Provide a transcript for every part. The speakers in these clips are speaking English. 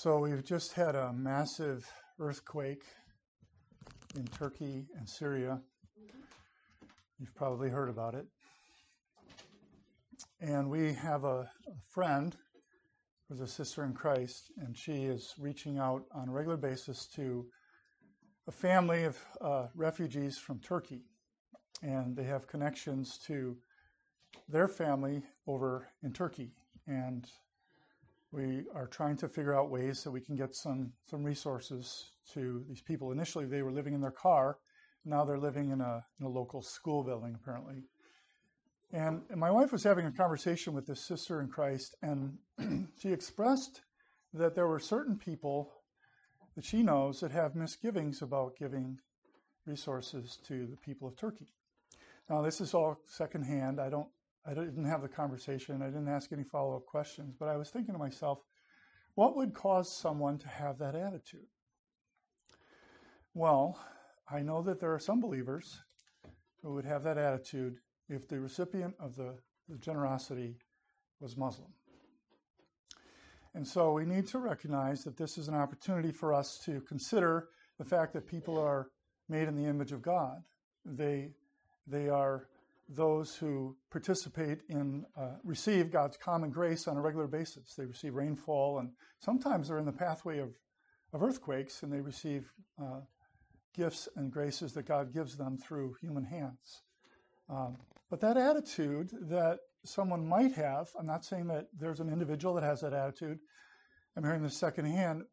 So we've just had a massive earthquake in Turkey and Syria. You've probably heard about it. And we have a, a friend who's a sister in Christ, and she is reaching out on a regular basis to a family of uh, refugees from Turkey. And they have connections to their family over in Turkey. And we are trying to figure out ways that we can get some, some resources to these people. Initially, they were living in their car. Now they're living in a, in a local school building, apparently. And, and my wife was having a conversation with this sister in Christ, and she expressed that there were certain people that she knows that have misgivings about giving resources to the people of Turkey. Now, this is all secondhand. I don't I didn't have the conversation. I didn't ask any follow up questions, but I was thinking to myself, what would cause someone to have that attitude? Well, I know that there are some believers who would have that attitude if the recipient of the, the generosity was Muslim. And so we need to recognize that this is an opportunity for us to consider the fact that people are made in the image of God. They, they are those who participate in, uh, receive God's common grace on a regular basis. They receive rainfall, and sometimes they're in the pathway of, of earthquakes, and they receive uh, gifts and graces that God gives them through human hands. Um, but that attitude that someone might have, I'm not saying that there's an individual that has that attitude, I'm hearing this secondhand,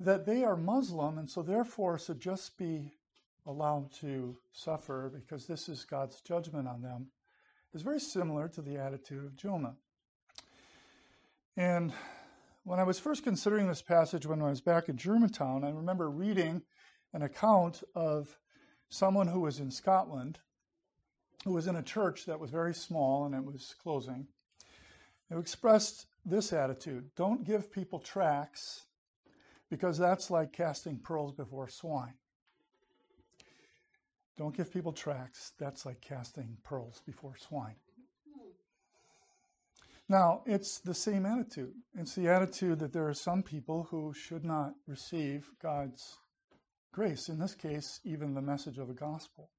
that they are Muslim and so therefore should just be allowed to suffer because this is God's judgment on them is very similar to the attitude of Jonah. And when I was first considering this passage when I was back in Germantown, I remember reading an account of someone who was in Scotland who was in a church that was very small and it was closing, who expressed this attitude don't give people tracts because that's like casting pearls before swine. Don't give people tracts. That's like casting pearls before swine. Now, it's the same attitude. It's the attitude that there are some people who should not receive God's grace. In this case, even the message of the gospel.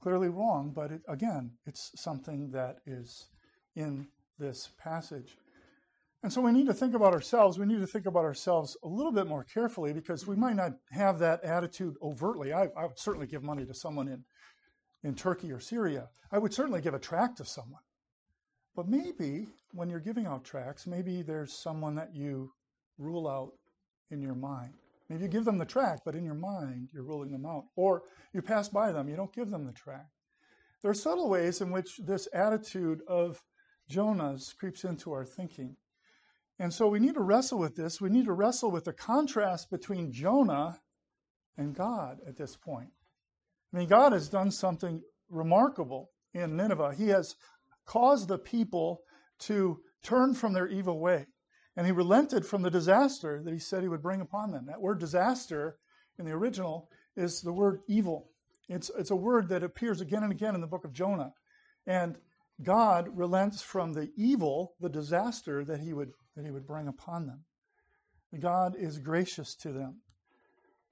Clearly wrong, but it, again, it's something that is in this passage. And so we need to think about ourselves. We need to think about ourselves a little bit more carefully because we might not have that attitude overtly. I, I, would certainly give money to someone in, in Turkey or Syria. I would certainly give a tract to someone. But maybe when you're giving out tracts, maybe there's someone that you rule out in your mind. Maybe you give them the tract, but in your mind, you're ruling them out. Or you pass by them, you don't give them the tract. There are subtle ways in which this attitude of Jonah's creeps into our thinking. And so we need to wrestle with this. We need to wrestle with the contrast between Jonah and God at this point. I mean, God has done something remarkable in Nineveh. He has caused the people to turn from their evil way. And he relented from the disaster that he said he would bring upon them. That word disaster in the original is the word evil. It's, it's a word that appears again and again in the book of Jonah. And God relents from the evil, the disaster that he would that he would bring upon them. God is gracious to them.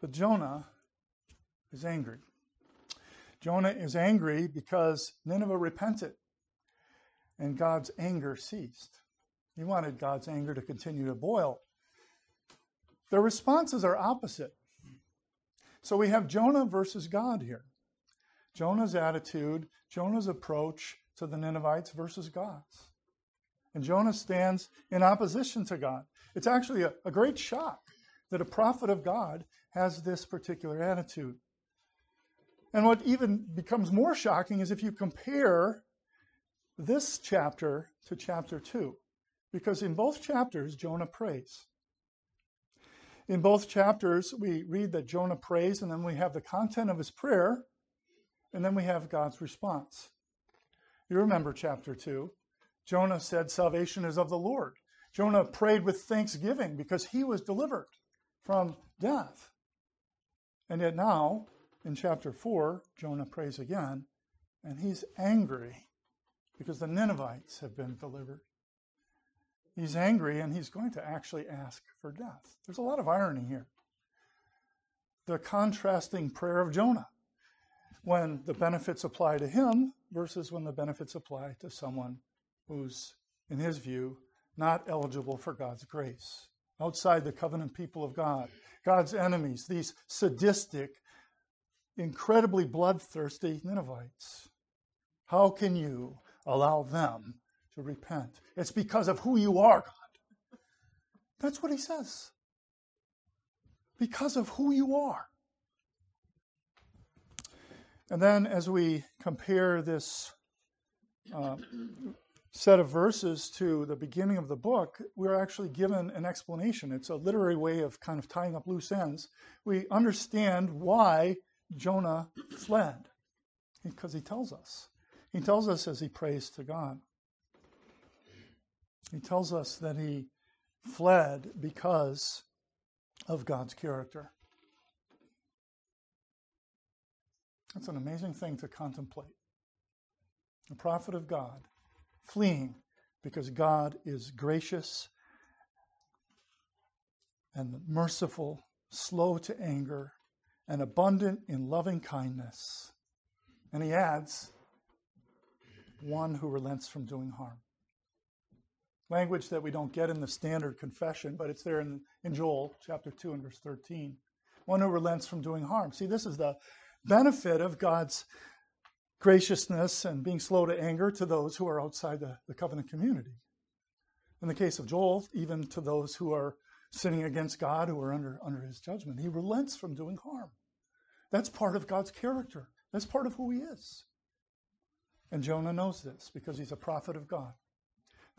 But Jonah is angry. Jonah is angry because Nineveh repented and God's anger ceased. He wanted God's anger to continue to boil. Their responses are opposite. So we have Jonah versus God here. Jonah's attitude, Jonah's approach to the Ninevites versus God's. And Jonah stands in opposition to God. It's actually a, a great shock that a prophet of God has this particular attitude. And what even becomes more shocking is if you compare this chapter to chapter 2, because in both chapters, Jonah prays. In both chapters, we read that Jonah prays, and then we have the content of his prayer, and then we have God's response. You remember chapter 2. Jonah said, Salvation is of the Lord. Jonah prayed with thanksgiving because he was delivered from death. And yet now, in chapter 4, Jonah prays again, and he's angry because the Ninevites have been delivered. He's angry and he's going to actually ask for death. There's a lot of irony here. The contrasting prayer of Jonah when the benefits apply to him versus when the benefits apply to someone who's, in his view, not eligible for God's grace, outside the covenant people of God, God's enemies, these sadistic, incredibly bloodthirsty Ninevites. How can you allow them to repent? It's because of who you are, God. That's what he says. Because of who you are. And then as we compare this uh, set of verses to the beginning of the book, we're actually given an explanation. It's a literary way of kind of tying up loose ends. We understand why Jonah fled, because he tells us. He tells us as he prays to God. He tells us that he fled because of God's character. That's an amazing thing to contemplate. A prophet of God fleeing because God is gracious and merciful, slow to anger, and abundant in loving kindness. And he adds, one who relents from doing harm. Language that we don't get in the standard confession, but it's there in, in Joel chapter 2 and verse 13. One who relents from doing harm. See, this is the benefit of God's graciousness and being slow to anger to those who are outside the, the covenant community. In the case of Joel, even to those who are sinning against God, who are under, under his judgment, he relents from doing harm. That's part of God's character. That's part of who he is. And Jonah knows this because he's a prophet of God.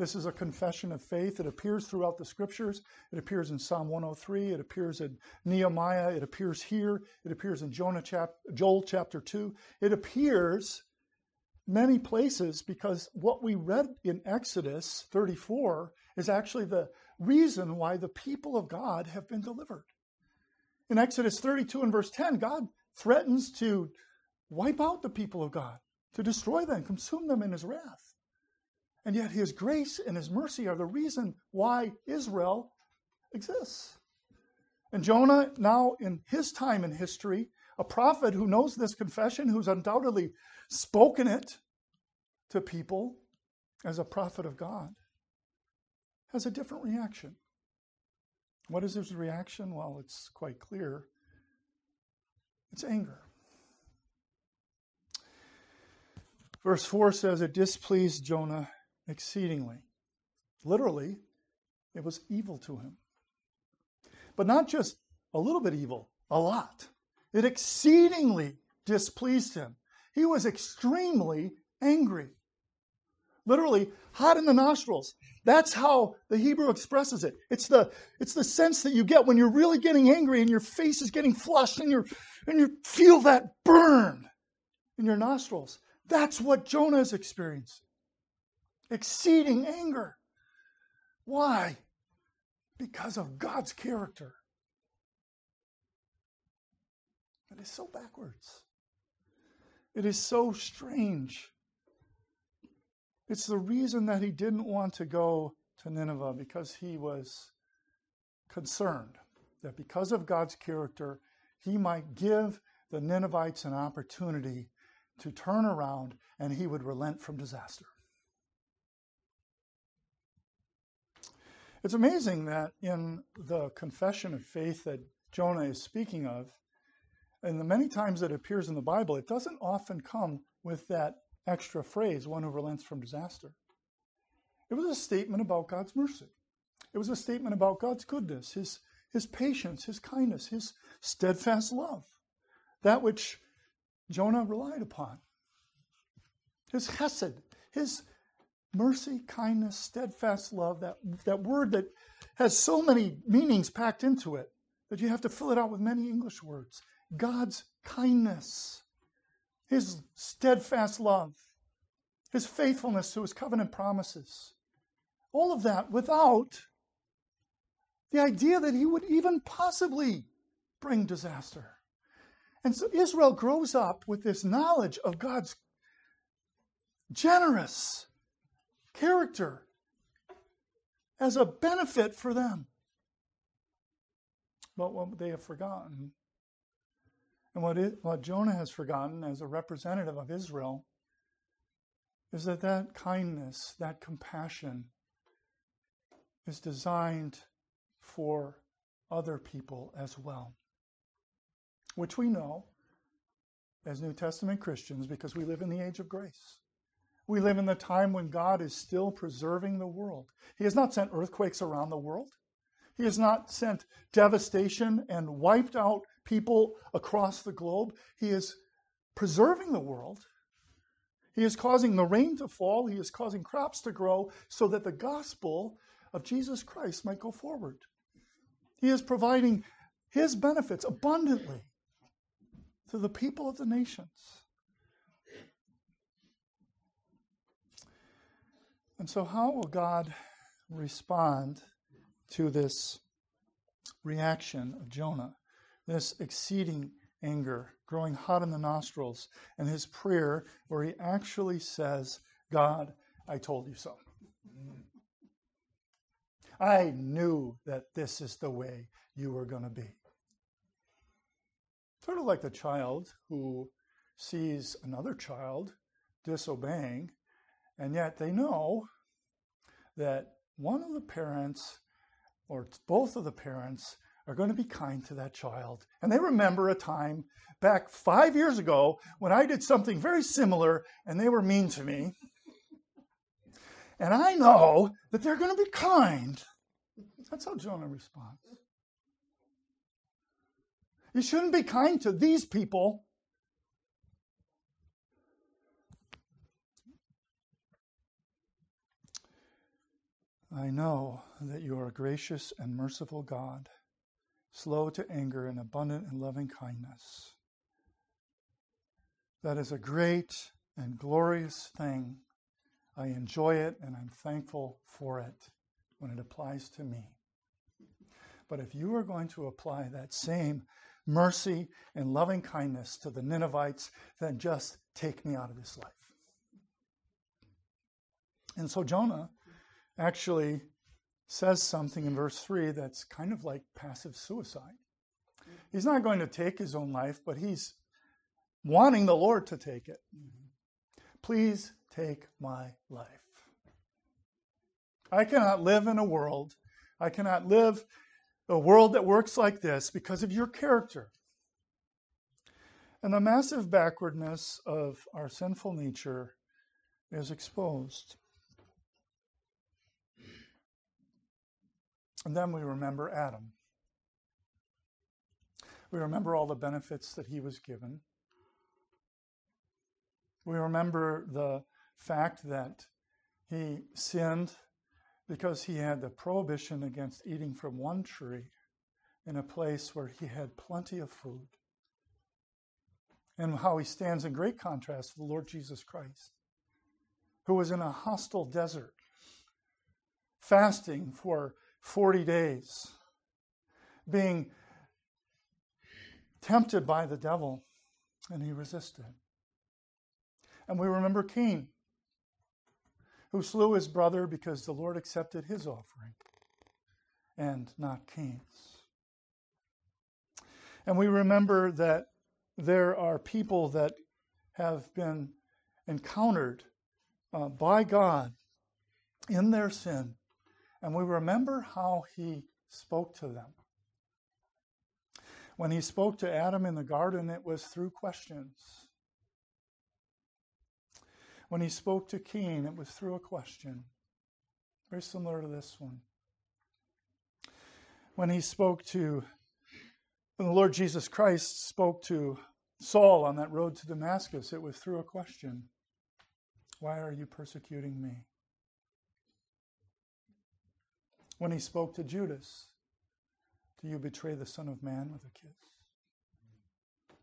This is a confession of faith. It appears throughout the scriptures. It appears in Psalm 103. It appears in Nehemiah. It appears here. It appears in Jonah chap- Joel chapter 2. It appears many places because what we read in Exodus 34 is actually the reason why the people of God have been delivered. In Exodus 32 and verse 10, God threatens to wipe out the people of God, to destroy them, consume them in his wrath. And yet his grace and his mercy are the reason why Israel exists. And Jonah, now in his time in history, a prophet who knows this confession, who's undoubtedly spoken it to people as a prophet of God, has a different reaction. What is his reaction? Well, it's quite clear it's anger. Verse 4 says, It displeased Jonah exceedingly. Literally, it was evil to him. But not just a little bit evil, a lot. It exceedingly displeased him. He was extremely angry. Literally, hot in the nostrils. That's how the Hebrew expresses it. It's the, it's the sense that you get when you're really getting angry and your face is getting flushed and, you and you feel that burn in your nostrils. That's what Jonah is experiencing exceeding anger. Why? Because of God's character. It is so backwards. It is so strange. It's the reason that he didn't want to go to Nineveh because he was concerned that because of God's character, he might give the Ninevites an opportunity to turn around and he would relent from disaster. It's amazing that in the confession of faith that Jonah is speaking of, and the many times it appears in the Bible, it doesn't often come with that extra phrase, one who relents from disaster. It was a statement about God's mercy. It was a statement about God's goodness, his, his patience, his kindness, his steadfast love, that which Jonah relied upon. His chesed, his mercy, kindness, steadfast love, that, that word that has so many meanings packed into it that you have to fill it out with many English words. God's kindness, His steadfast love, His faithfulness to His covenant promises. All of that without the idea that He would even possibly bring disaster. And so Israel grows up with this knowledge of God's generous, character as a benefit for them. But what they have forgotten, and what, it, what Jonah has forgotten as a representative of Israel, is that that kindness, that compassion, is designed for other people as well, which we know as New Testament Christians because we live in the age of grace. We live in the time when God is still preserving the world. He has not sent earthquakes around the world. He has not sent devastation and wiped out people across the globe. He is preserving the world. He is causing the rain to fall. He is causing crops to grow so that the gospel of Jesus Christ might go forward. He is providing his benefits abundantly to the people of the nations. And so, how will God respond to this reaction of Jonah, this exceeding anger, growing hot in the nostrils, and his prayer where he actually says, God, I told you so. I knew that this is the way you were going to be. Sort of like the child who sees another child disobeying, and yet they know that one of the parents or both of the parents are going to be kind to that child. And they remember a time back five years ago when I did something very similar and they were mean to me. And I know that they're going to be kind. That's how Jonah responds. You shouldn't be kind to these people. I know that you are a gracious and merciful God, slow to anger and abundant in loving kindness. That is a great and glorious thing. I enjoy it and I'm thankful for it when it applies to me. But if you are going to apply that same mercy and loving kindness to the Ninevites, then just take me out of this life. And so Jonah actually says something in verse 3 that's kind of like passive suicide. He's not going to take his own life, but he's wanting the Lord to take it. Please take my life. I cannot live in a world, I cannot live a world that works like this because of your character. And the massive backwardness of our sinful nature is exposed. And then we remember Adam. We remember all the benefits that he was given. We remember the fact that he sinned because he had the prohibition against eating from one tree in a place where he had plenty of food. And how he stands in great contrast to the Lord Jesus Christ, who was in a hostile desert, fasting for 40 days, being tempted by the devil, and he resisted. And we remember Cain, who slew his brother because the Lord accepted his offering and not Cain's. And we remember that there are people that have been encountered uh, by God in their sin and we remember how he spoke to them. When he spoke to Adam in the garden, it was through questions. When he spoke to Cain, it was through a question. Very similar to this one. When he spoke to, when the Lord Jesus Christ spoke to Saul on that road to Damascus, it was through a question Why are you persecuting me? When he spoke to Judas Do you betray the Son of Man with a kiss?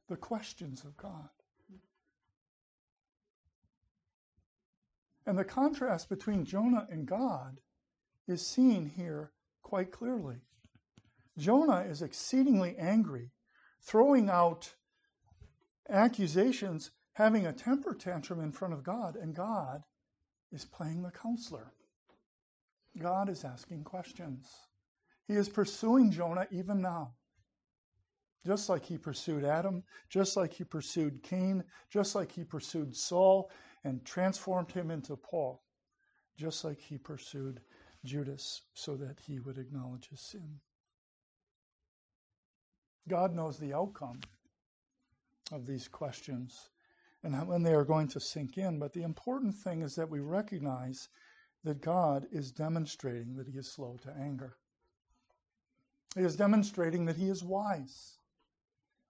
The questions of God. And the contrast between Jonah and God is seen here quite clearly. Jonah is exceedingly angry, throwing out accusations, having a temper tantrum in front of God, and God is playing the counselor. God is asking questions. He is pursuing Jonah even now. Just like he pursued Adam, just like he pursued Cain, just like he pursued Saul and transformed him into Paul, just like he pursued Judas so that he would acknowledge his sin. God knows the outcome of these questions and when they are going to sink in. But the important thing is that we recognize that God is demonstrating that he is slow to anger. He is demonstrating that he is wise.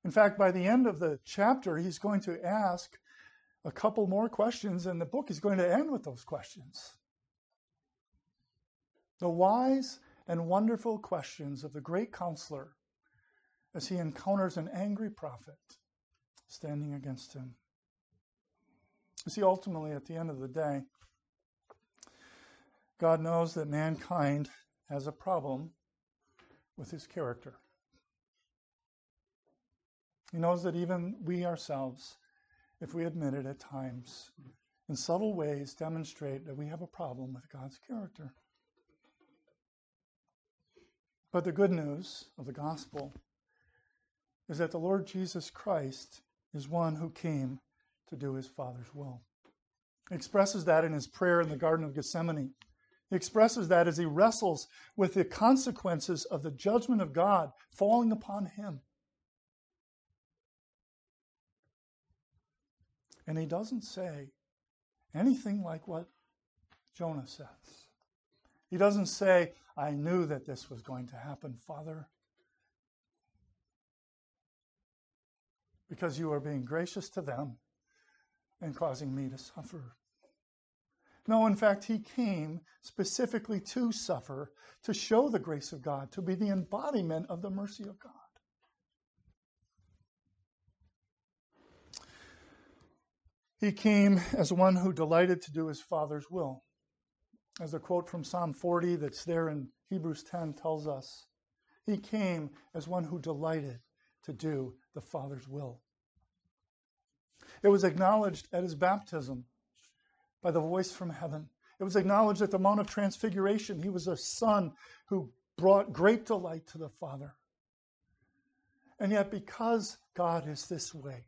In fact, by the end of the chapter, he's going to ask a couple more questions, and the book is going to end with those questions. The wise and wonderful questions of the great counselor as he encounters an angry prophet standing against him. You see, ultimately, at the end of the day, God knows that mankind has a problem with his character. He knows that even we ourselves, if we admit it at times, in subtle ways demonstrate that we have a problem with God's character. But the good news of the gospel is that the Lord Jesus Christ is one who came to do his Father's will. He expresses that in his prayer in the Garden of Gethsemane. He expresses that as he wrestles with the consequences of the judgment of God falling upon him. And he doesn't say anything like what Jonah says. He doesn't say, I knew that this was going to happen, Father. because you are being gracious to them and causing me to suffer. No, in fact, he came specifically to suffer, to show the grace of God, to be the embodiment of the mercy of God. He came as one who delighted to do his Father's will. As the quote from Psalm 40 that's there in Hebrews 10 tells us, he came as one who delighted to do the Father's will. It was acknowledged at his baptism by the voice from heaven. It was acknowledged at the Mount of Transfiguration. He was a son who brought great delight to the Father. And yet, because God is this way,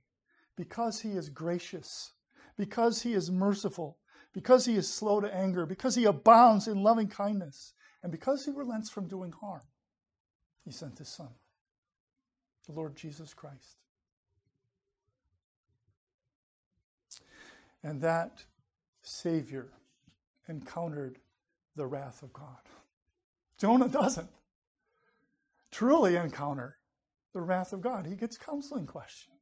because he is gracious, because he is merciful, because he is slow to anger, because he abounds in loving kindness, and because he relents from doing harm, he sent his Son the Lord Jesus Christ. And that Savior encountered the wrath of God. Jonah doesn't truly encounter the wrath of God. He gets counseling questions.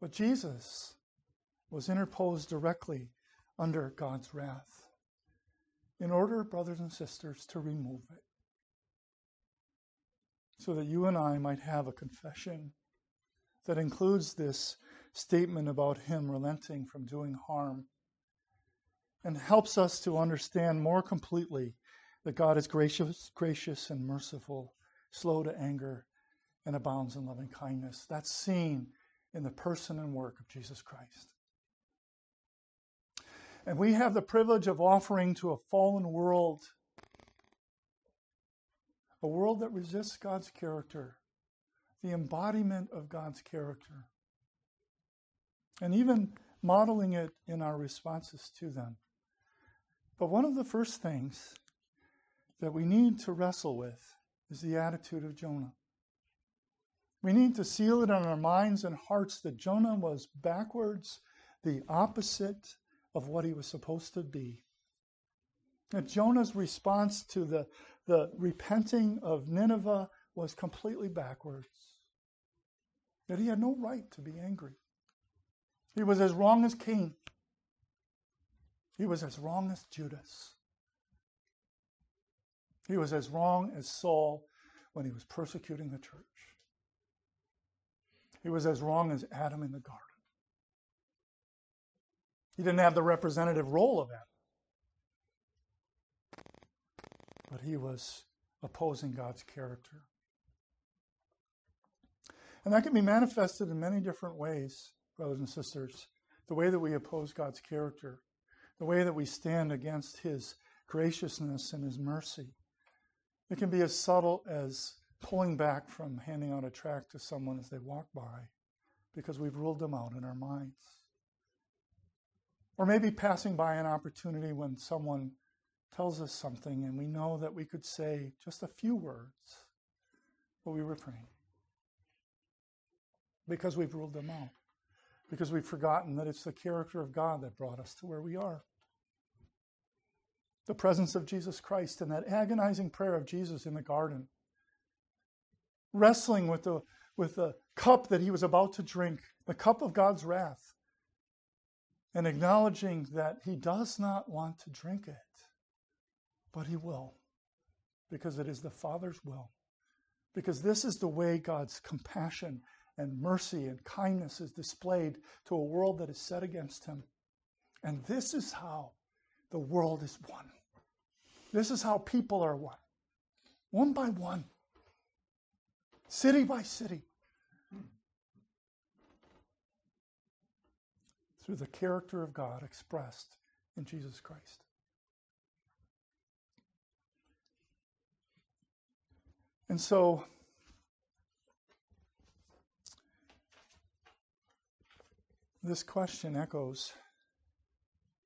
But Jesus was interposed directly under God's wrath in order, brothers and sisters, to remove it so that you and I might have a confession that includes this statement about Him relenting from doing harm and helps us to understand more completely that God is gracious, gracious and merciful, slow to anger, and abounds in loving kindness. That's seen in the person and work of Jesus Christ. And we have the privilege of offering to a fallen world a world that resists God's character, the embodiment of God's character, and even modeling it in our responses to them. But one of the first things that we need to wrestle with is the attitude of Jonah. We need to seal it in our minds and hearts that Jonah was backwards, the opposite of what he was supposed to be. That Jonah's response to the the repenting of Nineveh was completely backwards. That he had no right to be angry. He was as wrong as Cain. He was as wrong as Judas. He was as wrong as Saul when he was persecuting the church. He was as wrong as Adam in the garden. He didn't have the representative role of Adam. but he was opposing God's character. And that can be manifested in many different ways, brothers and sisters. The way that we oppose God's character, the way that we stand against his graciousness and His mercy. It can be as subtle as pulling back from handing out a tract to someone as they walk by because we've ruled them out in our minds. Or maybe passing by an opportunity when someone tells us something and we know that we could say just a few words, but we refrain because we've ruled them out, because we've forgotten that it's the character of God that brought us to where we are. The presence of Jesus Christ and that agonizing prayer of Jesus in the garden, wrestling with the, with the cup that he was about to drink, the cup of God's wrath, and acknowledging that he does not want to drink it, but he will, because it is the Father's will. Because this is the way God's compassion and mercy and kindness is displayed to a world that is set against him. And this is how the world is won. This is how people are won, one by one, city by city, through the character of God expressed in Jesus Christ. And so, this question echoes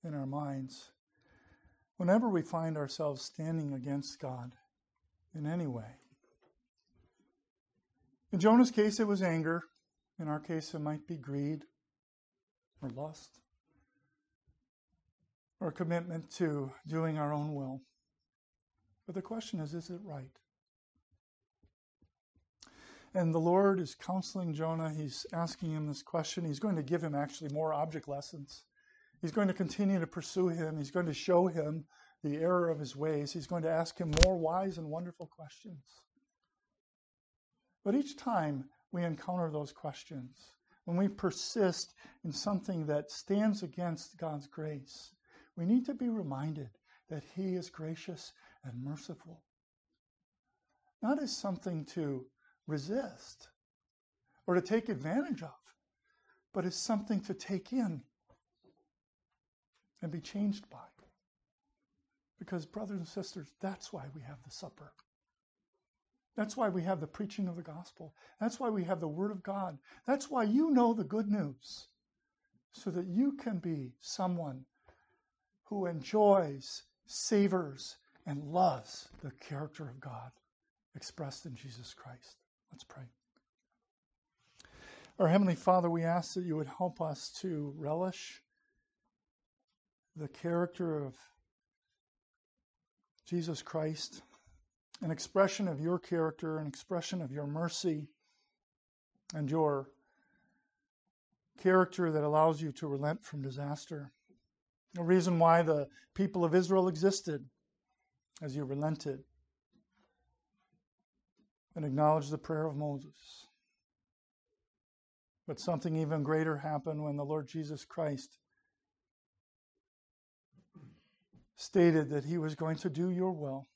in our minds whenever we find ourselves standing against God in any way. In Jonah's case, it was anger. In our case, it might be greed or lust or commitment to doing our own will. But the question is is it right? And the Lord is counseling Jonah. He's asking him this question. He's going to give him actually more object lessons. He's going to continue to pursue him. He's going to show him the error of his ways. He's going to ask him more wise and wonderful questions. But each time we encounter those questions, when we persist in something that stands against God's grace, we need to be reminded that He is gracious and merciful. Not as something to resist or to take advantage of, but is something to take in and be changed by. Because, brothers and sisters, that's why we have the supper. That's why we have the preaching of the gospel. That's why we have the word of God. That's why you know the good news, so that you can be someone who enjoys, savors, and loves the character of God expressed in Jesus Christ. Let's pray. Our Heavenly Father, we ask that you would help us to relish the character of Jesus Christ, an expression of your character, an expression of your mercy, and your character that allows you to relent from disaster. The reason why the people of Israel existed as you relented and acknowledge the prayer of Moses. But something even greater happened when the Lord Jesus Christ stated that he was going to do your will.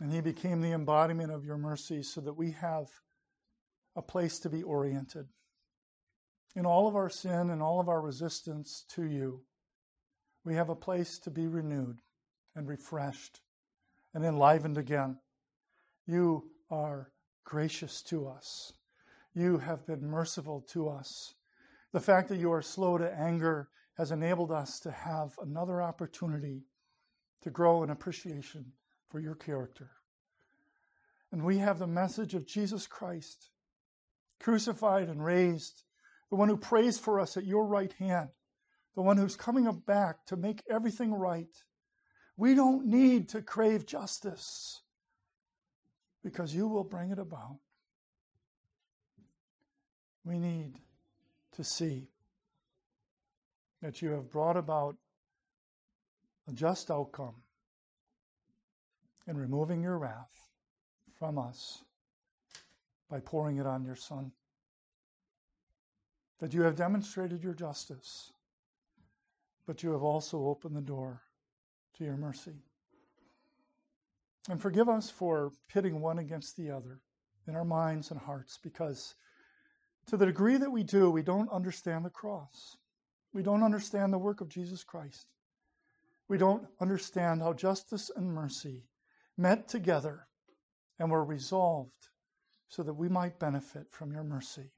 And he became the embodiment of your mercy so that we have a place to be oriented. In all of our sin and all of our resistance to you, we have a place to be renewed and refreshed and enlivened again. You are gracious to us. You have been merciful to us. The fact that you are slow to anger has enabled us to have another opportunity to grow in appreciation for your character. And we have the message of Jesus Christ, crucified and raised, the one who prays for us at your right hand, the one who's coming back to make everything right. We don't need to crave justice because you will bring it about. We need to see that you have brought about a just outcome in removing your wrath from us by pouring it on your Son. That you have demonstrated your justice, but you have also opened the door to your mercy. And forgive us for pitting one against the other in our minds and hearts because to the degree that we do, we don't understand the cross. We don't understand the work of Jesus Christ. We don't understand how justice and mercy met together and were resolved so that we might benefit from your mercy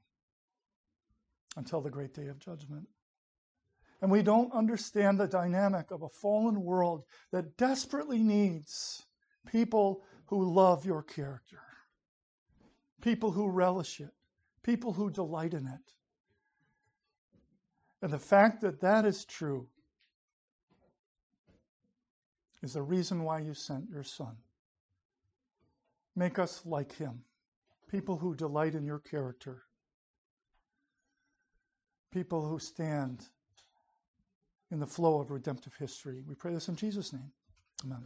until the great day of judgment. And we don't understand the dynamic of a fallen world that desperately needs people who love your character, people who relish it, people who delight in it. And the fact that that is true is the reason why you sent your Son. Make us like him, people who delight in your character, people who stand in the flow of redemptive history. We pray this in Jesus' name. Amen.